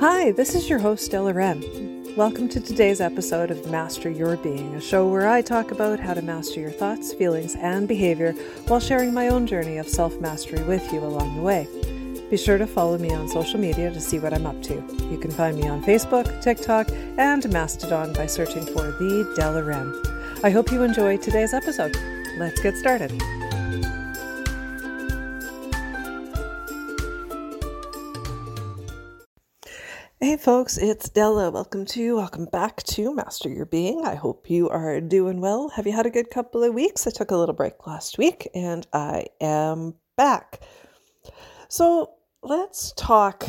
Hi, this is your host, Della Wren. Welcome to today's episode of Master Your Being, a show where I talk about how to master your thoughts, feelings, and behavior while sharing my own journey of self mastery with you along the way. Be sure to follow me on social media to see what I'm up to. You can find me on Facebook, TikTok, and Mastodon by searching for The Della Wren. I hope you enjoy today's episode. Let's get started. Hey folks, it's Della. Welcome to, welcome back to Master Your Being. I hope you are doing well. Have you had a good couple of weeks? I took a little break last week and I am back. So let's talk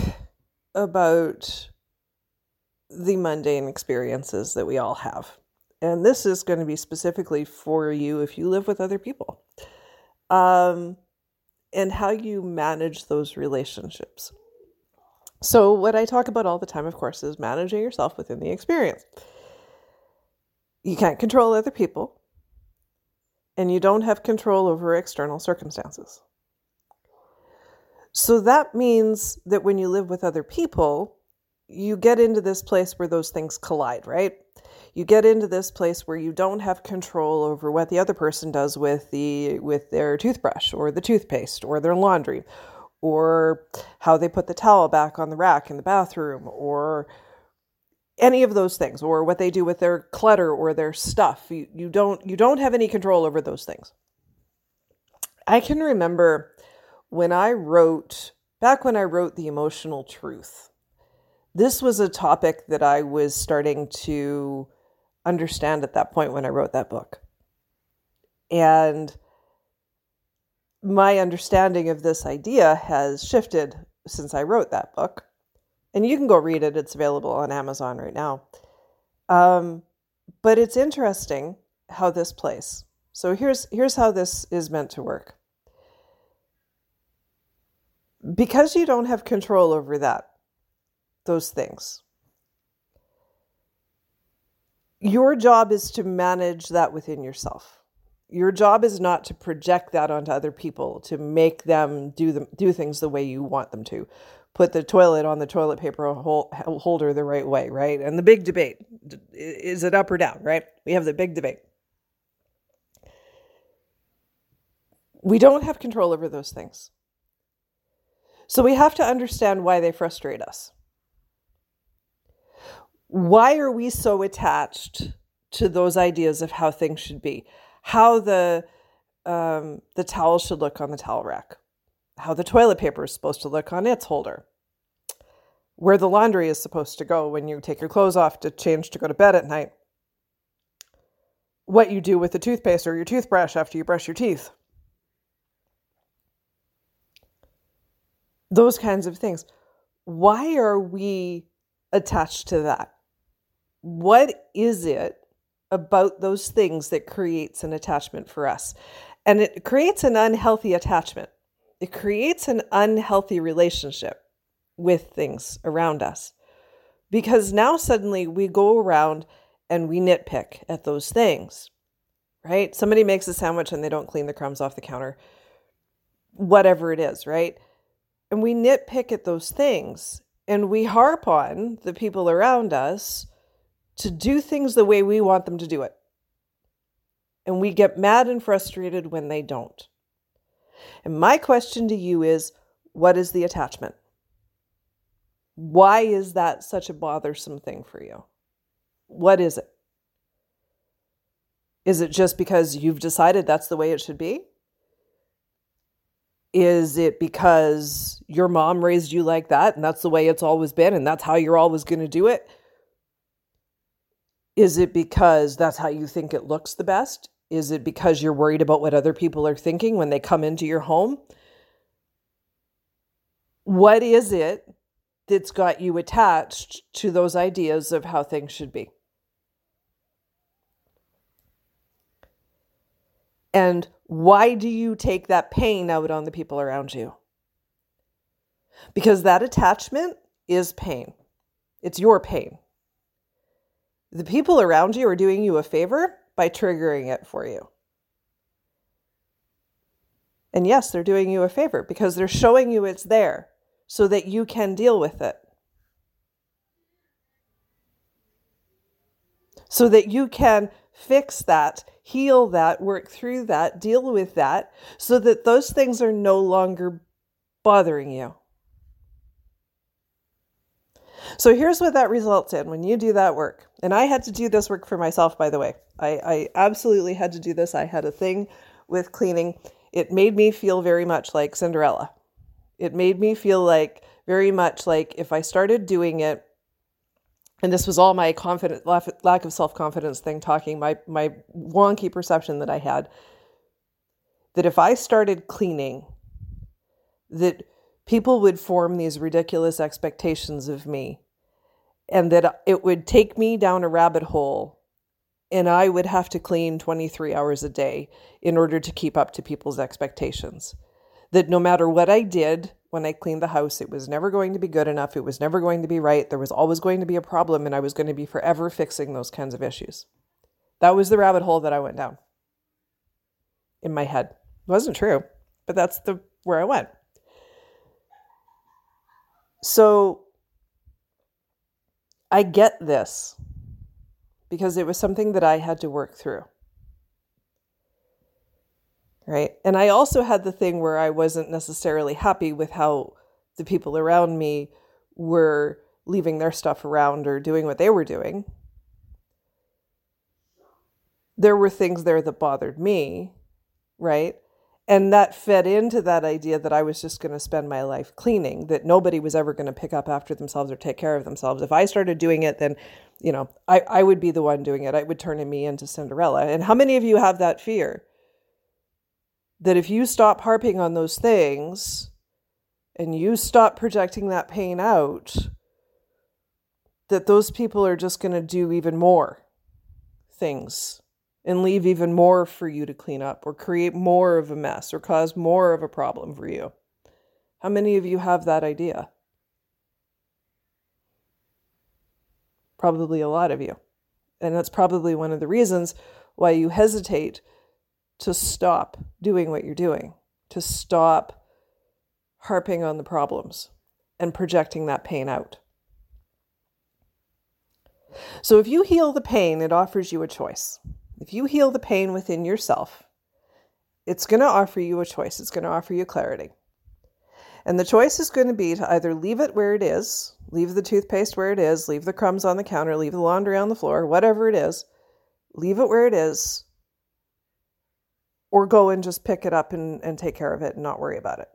about the mundane experiences that we all have. And this is going to be specifically for you if you live with other people. Um, and how you manage those relationships. So, what I talk about all the time, of course, is managing yourself within the experience. You can't control other people, and you don't have control over external circumstances. So, that means that when you live with other people, you get into this place where those things collide, right? You get into this place where you don't have control over what the other person does with the with their toothbrush or the toothpaste or their laundry or how they put the towel back on the rack in the bathroom or any of those things or what they do with their clutter or their stuff. You, you don't you don't have any control over those things. I can remember when i wrote back when i wrote the emotional truth this was a topic that i was starting to understand at that point when i wrote that book. And my understanding of this idea has shifted since I wrote that book. And you can go read it, it's available on Amazon right now. Um, but it's interesting how this plays. So here's here's how this is meant to work. Because you don't have control over that, those things. Your job is to manage that within yourself your job is not to project that onto other people to make them do them do things the way you want them to. Put the toilet on the toilet paper holder the right way right? And the big debate is it up or down right? We have the big debate. We don't have control over those things. So we have to understand why they frustrate us. Why are we so attached to those ideas of how things should be how the um, the towel should look on the towel rack, how the toilet paper is supposed to look on its holder, where the laundry is supposed to go when you take your clothes off to change to go to bed at night, what you do with the toothpaste or your toothbrush after you brush your teeth. Those kinds of things. Why are we attached to that? What is it about those things that creates an attachment for us. And it creates an unhealthy attachment. It creates an unhealthy relationship with things around us. Because now suddenly we go around and we nitpick at those things, right? Somebody makes a sandwich and they don't clean the crumbs off the counter, whatever it is, right? And we nitpick at those things and we harp on the people around us to do things the way we want them to do it. And we get mad and frustrated when they don't. And my question to you is what is the attachment? Why is that such a bothersome thing for you? What is it? Is it just because you've decided that's the way it should be? Is it because your mom raised you like that and that's the way it's always been and that's how you're always going to do it? Is it because that's how you think it looks the best? Is it because you're worried about what other people are thinking when they come into your home? What is it that's got you attached to those ideas of how things should be? And why do you take that pain out on the people around you? Because that attachment is pain. It's your pain. The people around you are doing you a favor by triggering it for you. And yes, they're doing you a favor because they're showing you it's there so that you can deal with it. So that you can fix that, heal that, work through that, deal with that, so that those things are no longer bothering you. So here's what that results in when you do that work and I had to do this work for myself, by the way. I, I absolutely had to do this. I had a thing with cleaning. It made me feel very much like Cinderella. It made me feel like very much like if I started doing it, and this was all my confident lack of self-confidence thing talking my my wonky perception that I had that if I started cleaning that people would form these ridiculous expectations of me and that it would take me down a rabbit hole and I would have to clean 23 hours a day in order to keep up to people's expectations. That no matter what I did when I cleaned the house, it was never going to be good enough. It was never going to be right. There was always going to be a problem, and I was going to be forever fixing those kinds of issues. That was the rabbit hole that I went down in my head. It wasn't true, but that's the where I went. So I get this because it was something that I had to work through. Right. And I also had the thing where I wasn't necessarily happy with how the people around me were leaving their stuff around or doing what they were doing. There were things there that bothered me, right? And that fed into that idea that I was just going to spend my life cleaning, that nobody was ever going to pick up after themselves or take care of themselves. If I started doing it, then, you know, I, I would be the one doing it. I would turn me into Cinderella. And how many of you have that fear? That if you stop harping on those things and you stop projecting that pain out, that those people are just going to do even more things and leave even more for you to clean up or create more of a mess or cause more of a problem for you. How many of you have that idea? Probably a lot of you. And that's probably one of the reasons why you hesitate to stop doing what you're doing, to stop harping on the problems and projecting that pain out. So if you heal the pain, it offers you a choice. If you heal the pain within yourself, it's going to offer you a choice. It's going to offer you clarity. And the choice is going to be to either leave it where it is, leave the toothpaste where it is, leave the crumbs on the counter, leave the laundry on the floor, whatever it is, leave it where it is, or go and just pick it up and, and take care of it and not worry about it.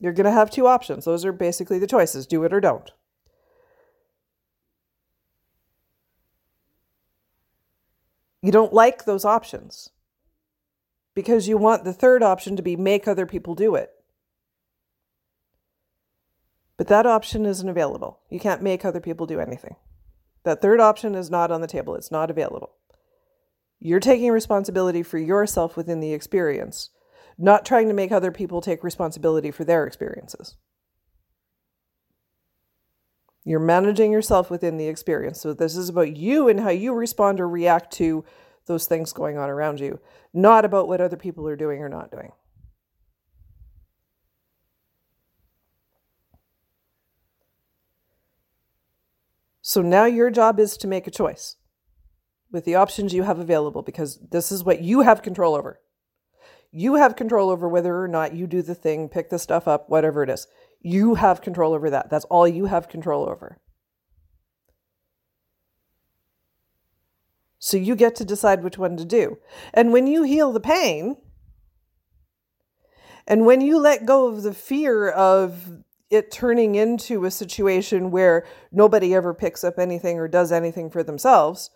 You're going to have two options. Those are basically the choices do it or don't. You don't like those options because you want the third option to be make other people do it. But that option isn't available. You can't make other people do anything. That third option is not on the table, it's not available. You're taking responsibility for yourself within the experience, not trying to make other people take responsibility for their experiences. You're managing yourself within the experience. So this is about you and how you respond or react to those things going on around you, not about what other people are doing or not doing. So now your job is to make a choice with the options you have available because this is what you have control over. You have control over whether or not you do the thing, pick the stuff up, whatever it is. You have control over that. That's all you have control over. So you get to decide which one to do. And when you heal the pain, and when you let go of the fear of it turning into a situation where nobody ever picks up anything or does anything for themselves,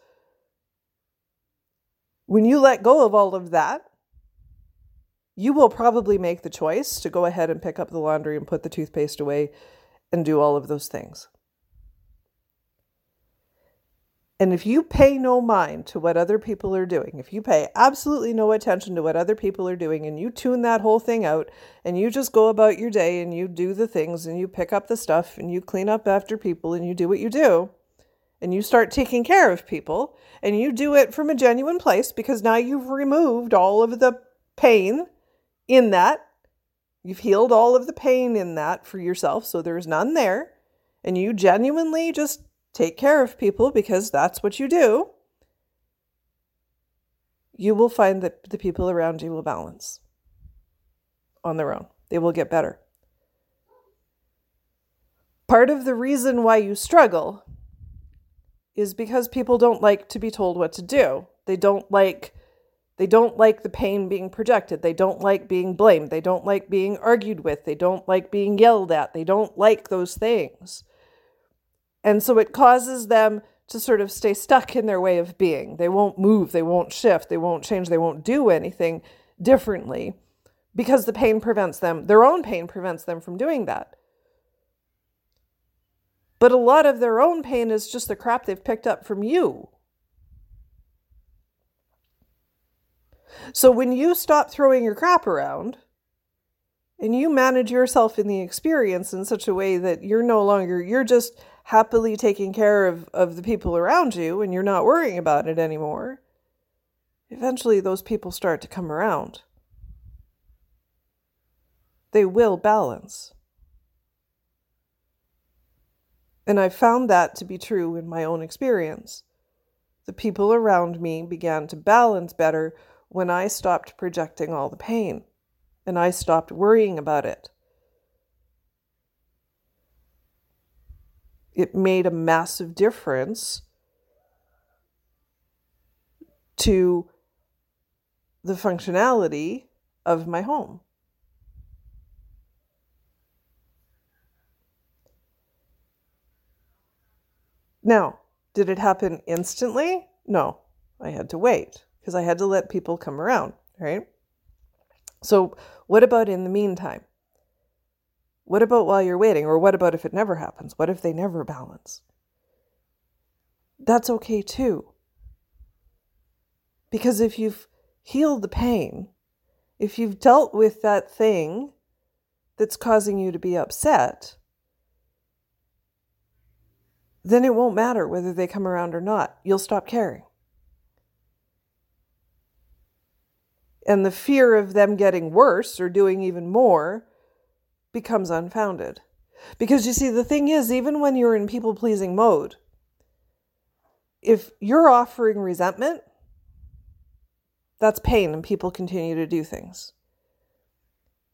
when you let go of all of that, you will probably make the choice to go ahead and pick up the laundry and put the toothpaste away and do all of those things. And if you pay no mind to what other people are doing, if you pay absolutely no attention to what other people are doing and you tune that whole thing out and you just go about your day and you do the things and you pick up the stuff and you clean up after people and you do what you do and you start taking care of people and you do it from a genuine place because now you've removed all of the pain in that. You've healed all of the pain in that for yourself, so there's none there. And you genuinely just take care of people because that's what you do. you will find that the people around you will balance on their own. They will get better. Part of the reason why you struggle is because people don't like to be told what to do. They don't like they don't like the pain being projected. They don't like being blamed. They don't like being argued with. They don't like being yelled at. They don't like those things. And so it causes them to sort of stay stuck in their way of being. They won't move, they won't shift, they won't change, they won't do anything differently because the pain prevents them, their own pain prevents them from doing that. But a lot of their own pain is just the crap they've picked up from you. So when you stop throwing your crap around and you manage yourself in the experience in such a way that you're no longer, you're just happily taking care of, of the people around you and you're not worrying about it anymore, eventually those people start to come around. They will balance. And I found that to be true in my own experience. The people around me began to balance better when I stopped projecting all the pain and I stopped worrying about it. it made a massive difference to the functionality of my home. Now, did it happen instantly? No, I had to wait because I had to let people come around, right? So, what about in the meantime? What about while you're waiting? Or what about if it never happens? What if they never balance? That's okay too. Because if you've healed the pain, if you've dealt with that thing that's causing you to be upset, then it won't matter whether they come around or not. You'll stop caring. And the fear of them getting worse or doing even more becomes unfounded. Because you see, the thing is, even when you're in people pleasing mode, if you're offering resentment, that's pain and people continue to do things.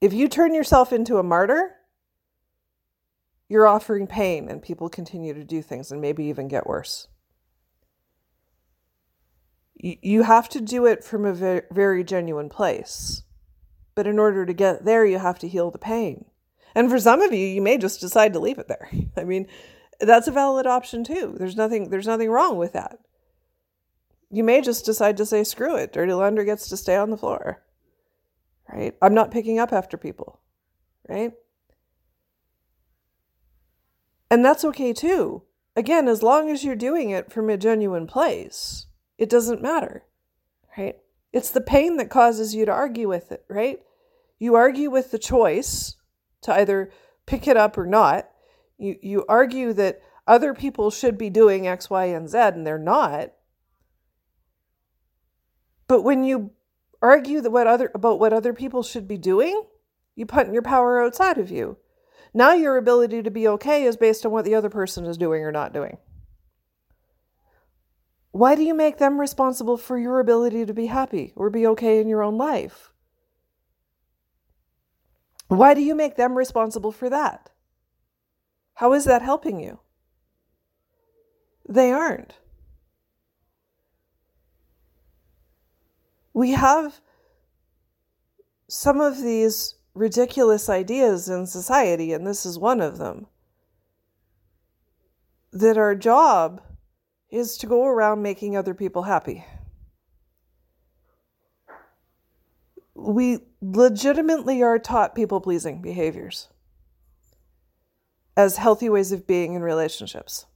If you turn yourself into a martyr, you're offering pain and people continue to do things and maybe even get worse. You have to do it from a very genuine place. But in order to get there, you have to heal the pain. And for some of you, you may just decide to leave it there. I mean, that's a valid option too. There's nothing there's nothing wrong with that. You may just decide to say screw it. Dirty laundry gets to stay on the floor. Right? I'm not picking up after people. Right? And that's okay too. Again, as long as you're doing it from a genuine place, it doesn't matter. Right? It's the pain that causes you to argue with it, right? You argue with the choice to either pick it up or not. You, you argue that other people should be doing X, Y, and Z, and they're not. But when you argue that what other about what other people should be doing, you put your power outside of you. Now your ability to be okay is based on what the other person is doing or not doing. Why do you make them responsible for your ability to be happy or be okay in your own life? Why do you make them responsible for that? How is that helping you? They aren't. We have some of these ridiculous ideas in society, and this is one of them, that our job is to go around making other people happy. we legitimately are taught people pleasing behaviors as healthy ways of being in relationships.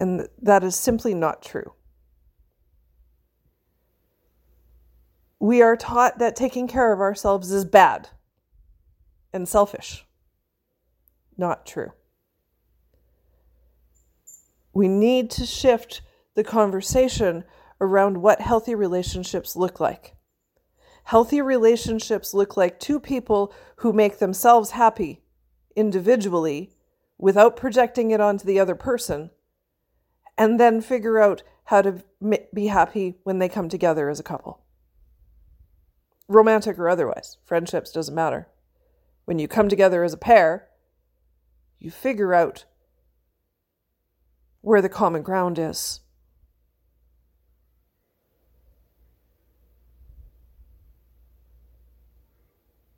And that is simply not true. We are taught that taking care of ourselves is bad and selfish. Not true. We need to shift the conversation around what healthy relationships look like. Healthy relationships look like two people who make themselves happy individually without projecting it onto the other person and then figure out how to be happy when they come together as a couple. Romantic or otherwise, friendships doesn't matter. When you come together as a pair, you figure out where the common ground is.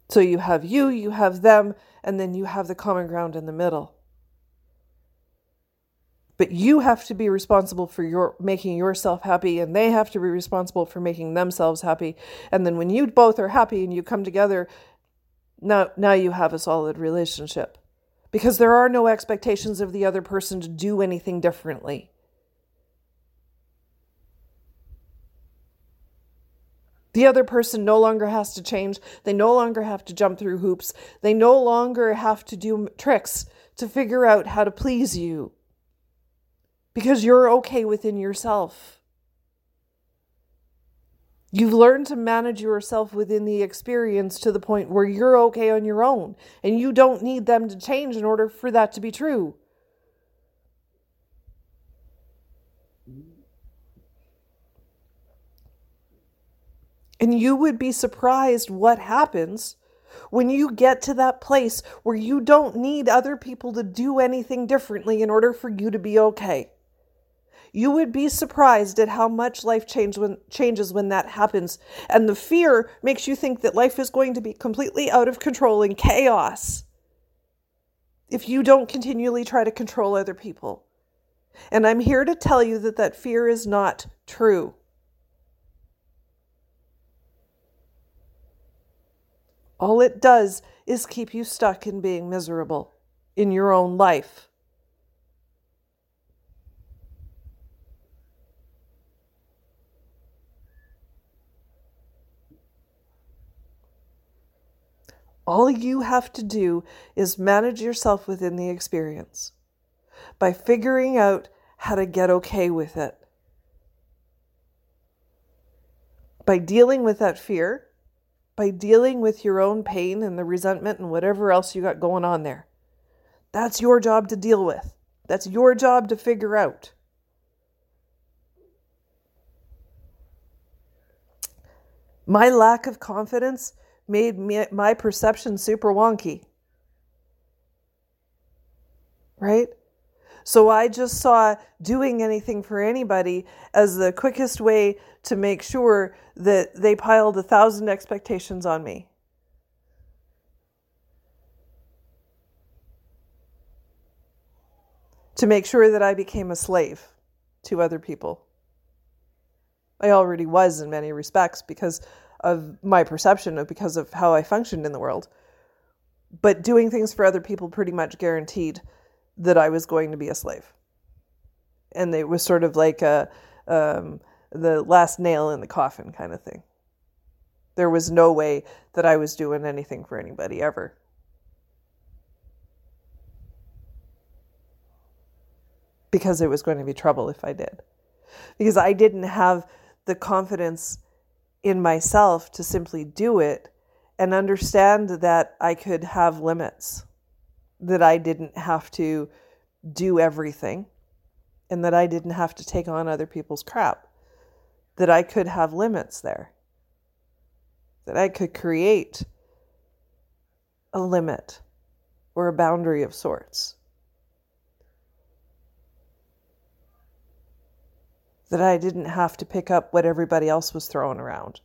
So you have you, you have them, and then you have the common ground in the middle. But you have to be responsible for your making yourself happy, and they have to be responsible for making themselves happy. And then when you both are happy and you come together, now now you have a solid relationship. Because there are no expectations of the other person to do anything differently. The other person no longer has to change. They no longer have to jump through hoops. They no longer have to do tricks to figure out how to please you. Because you're okay within yourself. You've learned to manage yourself within the experience to the point where you're okay on your own and you don't need them to change in order for that to be true. And you would be surprised what happens when you get to that place where you don't need other people to do anything differently in order for you to be okay. You would be surprised at how much life change when, changes when that happens. And the fear makes you think that life is going to be completely out of control and chaos if you don't continually try to control other people. And I'm here to tell you that that fear is not true. All it does is keep you stuck in being miserable in your own life. All you have to do is manage yourself within the experience by figuring out how to get okay with it. By dealing with that fear by dealing with your own pain and the resentment and whatever else you got going on there. That's your job to deal with. That's your job to figure out. My lack of confidence made me, my perception super wonky. Right? So I just saw doing anything for anybody as the quickest way to make sure that they piled a thousand expectations on me. To make sure that I became a slave to other people. I already was in many respects because of my perception of because of how I functioned in the world. But doing things for other people pretty much guaranteed that I was going to be a slave. And it was sort of like a, um, the last nail in the coffin kind of thing. There was no way that I was doing anything for anybody ever. Because it was going to be trouble if I did. Because I didn't have the confidence in myself to simply do it and understand that I could have limits that I didn't have to do everything and that I didn't have to take on other people's crap, that I could have limits there, that I could create a limit or a boundary of sorts. That I didn't have to pick up what everybody else was throwing around.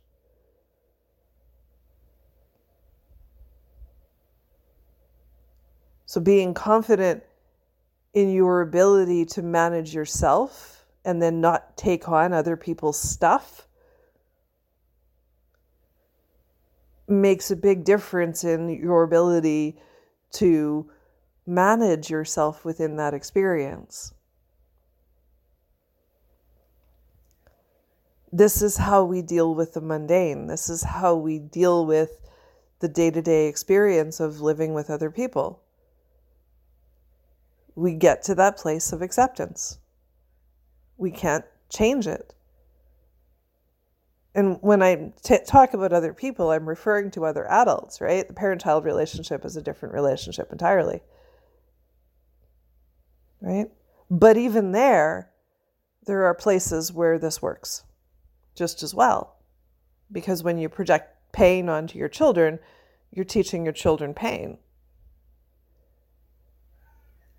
So, being confident in your ability to manage yourself and then not take on other people's stuff makes a big difference in your ability to manage yourself within that experience. This is how we deal with the mundane. This is how we deal with the day to day experience of living with other people we get to that place of acceptance. We can't change it. And when I t- talk about other people, I'm referring to other adults, right? The parent child relationship is a different relationship entirely. Right? But even there, there are places where this works just as well. Because when you project pain onto your children, you're teaching your children pain.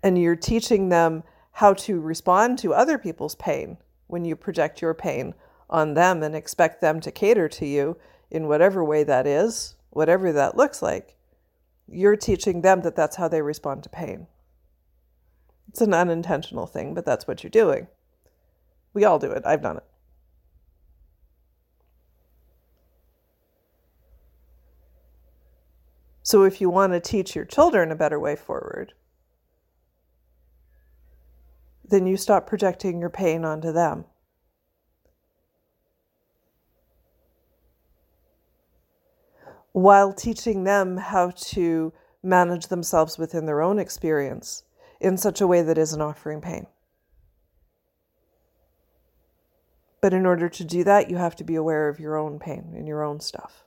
And you're teaching them how to respond to other people's pain when you project your pain on them and expect them to cater to you in whatever way that is, whatever that looks like. You're teaching them that that's how they respond to pain. It's an unintentional thing, but that's what you're doing. We all do it. I've done it. So if you want to teach your children a better way forward, then you stop projecting your pain onto them. While teaching them how to manage themselves within their own experience in such a way that isn't offering pain. But in order to do that, you have to be aware of your own pain and your own stuff.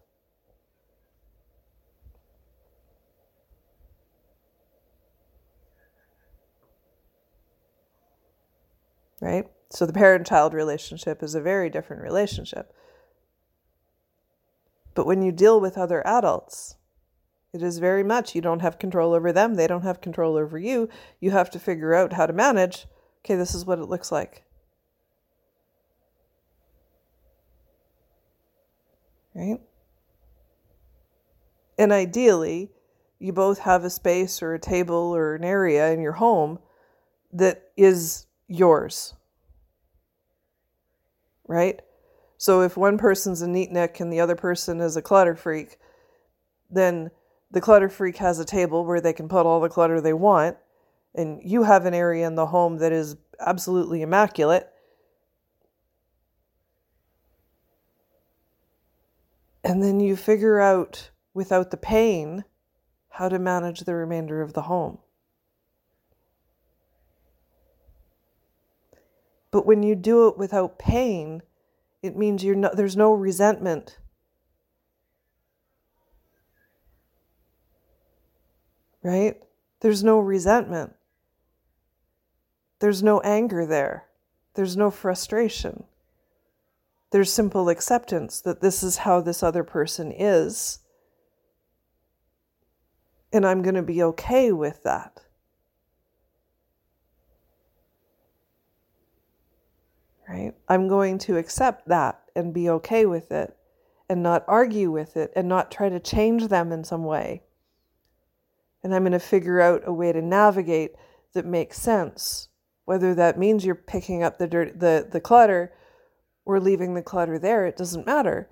Right? So the parent child relationship is a very different relationship. But when you deal with other adults, it is very much you don't have control over them, they don't have control over you. You have to figure out how to manage okay, this is what it looks like. right? And ideally, you both have a space or a table or an area in your home that is yours, right? So if one person's a neatnik and the other person is a clutter freak, then the clutter freak has a table where they can put all the clutter they want, and you have an area in the home that is absolutely immaculate And then you figure out without the pain how to manage the remainder of the home. But when you do it without pain, it means you're no, there's no resentment. Right? There's no resentment. There's no anger there. There's no frustration. There's simple acceptance that this is how this other person is. And I'm going to be okay with that. Right? I'm going to accept that and be okay with it and not argue with it and not try to change them in some way. And I'm going to figure out a way to navigate that makes sense. Whether that means you're picking up the dirt, the, the clutter or leaving the clutter there, it doesn't matter.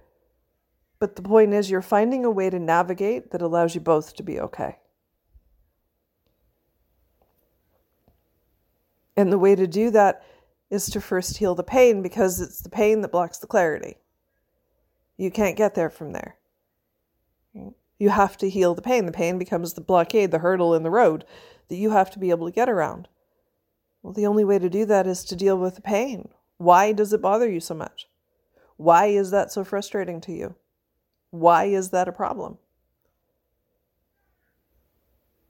But the point is, you're finding a way to navigate that allows you both to be okay. And the way to do that is to first heal the pain because it's the pain that blocks the clarity. You can't get there from there. You have to heal the pain. The pain becomes the blockade, the hurdle in the road that you have to be able to get around. Well, the only way to do that is to deal with the pain. Why does it bother you so much? Why is that so frustrating to you? Why is that a problem?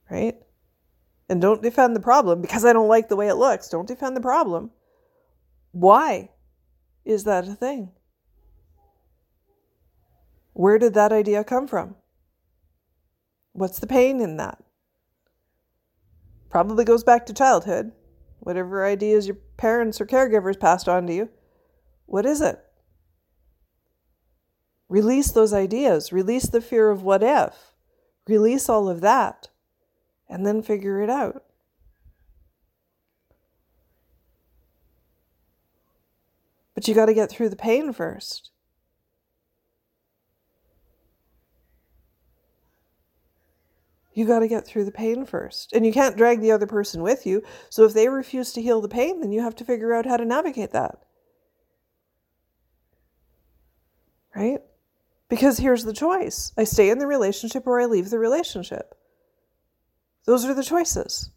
Right? And don't defend the problem because I don't like the way it looks. Don't defend the problem. Why is that a thing? Where did that idea come from? What's the pain in that? Probably goes back to childhood whatever ideas your parents or caregivers passed on to you. What is it? Release those ideas, release the fear of what if, release all of that, and then figure it out. But you got to get through the pain first. You got to get through the pain first. And you can't drag the other person with you. So if they refuse to heal the pain, then you have to figure out how to navigate that. Right? Because here's the choice I stay in the relationship or I leave the relationship. Those are the choices.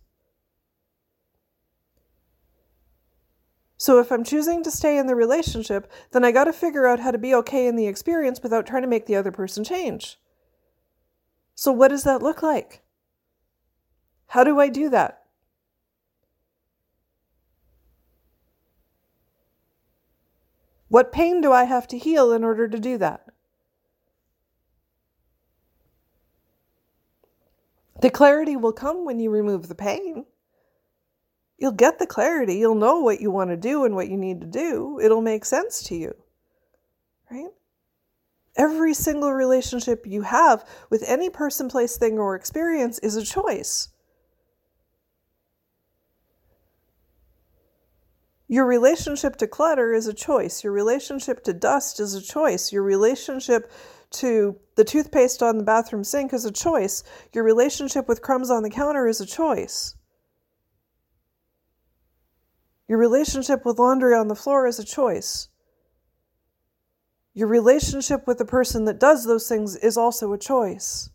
So if I'm choosing to stay in the relationship, then I got to figure out how to be okay in the experience without trying to make the other person change. So, what does that look like? How do I do that? What pain do I have to heal in order to do that? The clarity will come when you remove the pain. You'll get the clarity. You'll know what you want to do and what you need to do. It'll make sense to you. Right? Every single relationship you have with any person, place, thing, or experience is a choice. Your relationship to clutter is a choice. Your relationship to dust is a choice. Your relationship to the toothpaste on the bathroom sink is a choice. Your relationship with crumbs on the counter is a choice. Your relationship with laundry on the floor is a choice. Your relationship with the person that does those things is also a choice.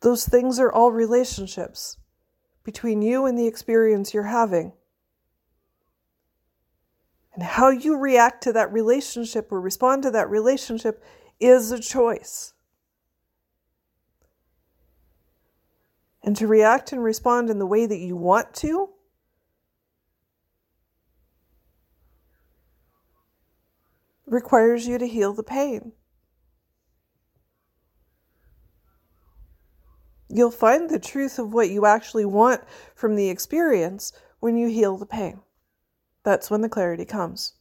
Those things are all relationships between you and the experience you're having. And how you react to that relationship or respond to that relationship is a choice. And to react and respond in the way that you want to requires you to heal the pain. You'll find the truth of what you actually want from the experience when you heal the pain. That's when the clarity comes.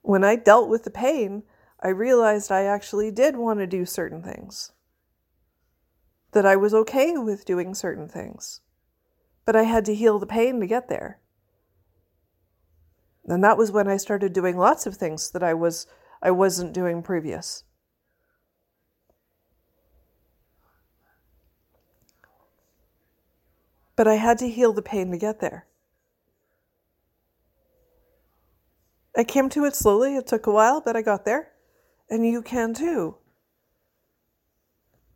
When I dealt with the pain, I realized I actually did want to do certain things. That I was okay with doing certain things. But I had to heal the pain to get there. And that was when I started doing lots of things that I was I wasn't doing previous. But I had to heal the pain to get there. I came to it slowly. It took a while, but I got there. And you can too.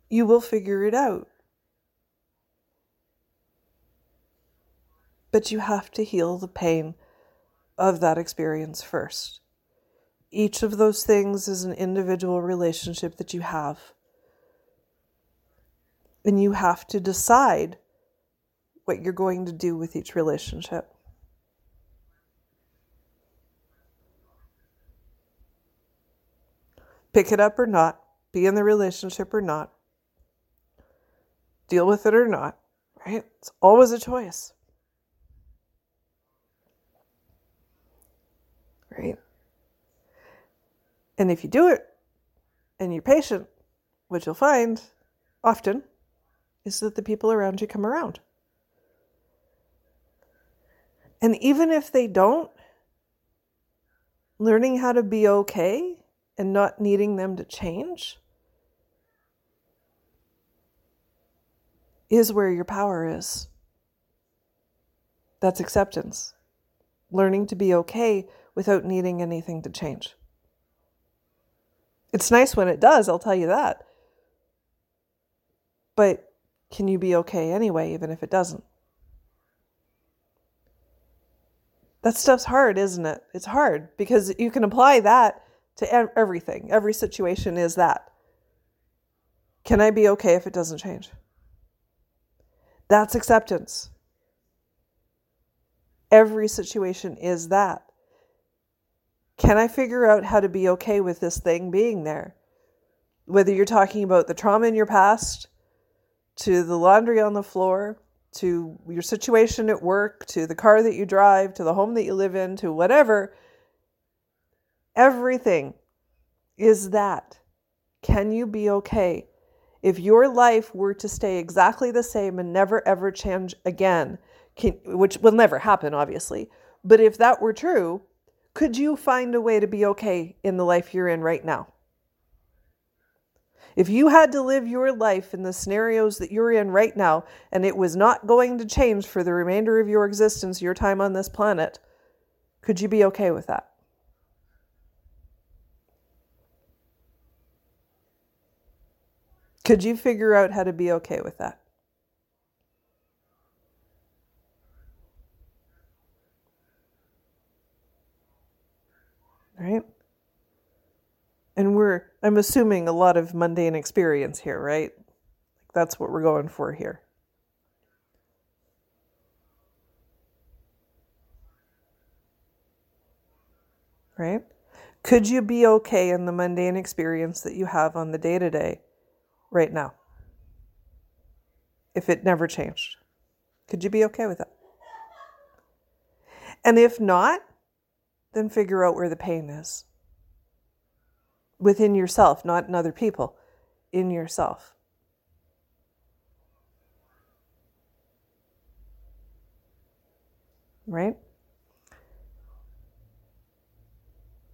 You will figure it out. But you have to heal the pain of that experience first. Each of those things is an individual relationship that you have. And you have to decide what you're going to do with each relationship. Pick it up or not, be in the relationship or not, deal with it or not, right? It's always a choice. Right? And if you do it and you're patient, what you'll find often is that the people around you come around. And even if they don't, learning how to be okay and not needing them to change is where your power is. That's acceptance. Learning to be okay without needing anything to change. It's nice when it does, I'll tell you that. But can you be okay anyway, even if it doesn't? That stuff's hard, isn't it? It's hard because you can apply that to everything. Every situation is that. Can I be okay if it doesn't change? That's acceptance. Every situation is that. Can I figure out how to be okay with this thing being there? Whether you're talking about the trauma in your past, to the laundry on the floor, to your situation at work, to the car that you drive, to the home that you live in, to whatever, everything is that. Can you be okay? If your life were to stay exactly the same and never ever change again, can, which will never happen, obviously, but if that were true, could you find a way to be okay in the life you're in right now? If you had to live your life in the scenarios that you're in right now, and it was not going to change for the remainder of your existence, your time on this planet, could you be okay with that? Could you figure out how to be okay with that? Right? And we're, I'm assuming, a lot of mundane experience here, right? That's what we're going for here. Right? Could you be okay in the mundane experience that you have on the day to day right now? If it never changed, could you be okay with that? And if not, then figure out where the pain is within yourself, not in other people, in yourself. Right?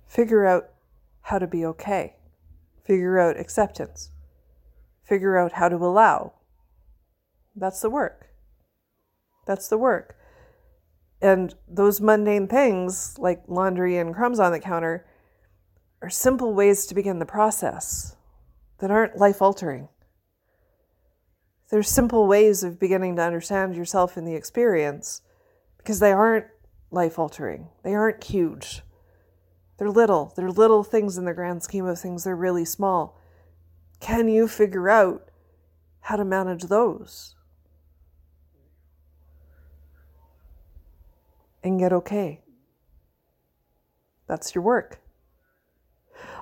Figure out how to be okay. Figure out acceptance. Figure out how to allow. That's the work. That's the work. And those mundane things, like laundry and crumbs on the counter, are simple ways to begin the process that aren't life altering. They're simple ways of beginning to understand yourself in the experience because they aren't life altering. They aren't huge. They're little. They're little things in the grand scheme of things. They're really small. Can you figure out how to manage those? And get okay. That's your work.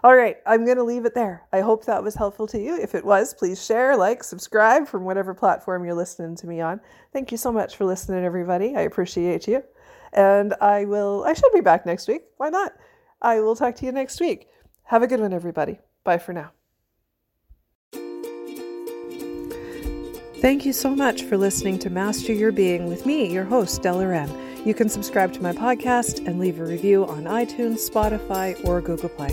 All right, I'm going to leave it there. I hope that was helpful to you. If it was, please share, like, subscribe from whatever platform you're listening to me on. Thank you so much for listening, everybody. I appreciate you. And I will, I should be back next week. Why not? I will talk to you next week. Have a good one, everybody. Bye for now. Thank you so much for listening to Master Your Being with me, your host, Della Wren. You can subscribe to my podcast and leave a review on iTunes, Spotify, or Google Play.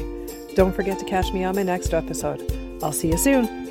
Don't forget to catch me on my next episode. I'll see you soon.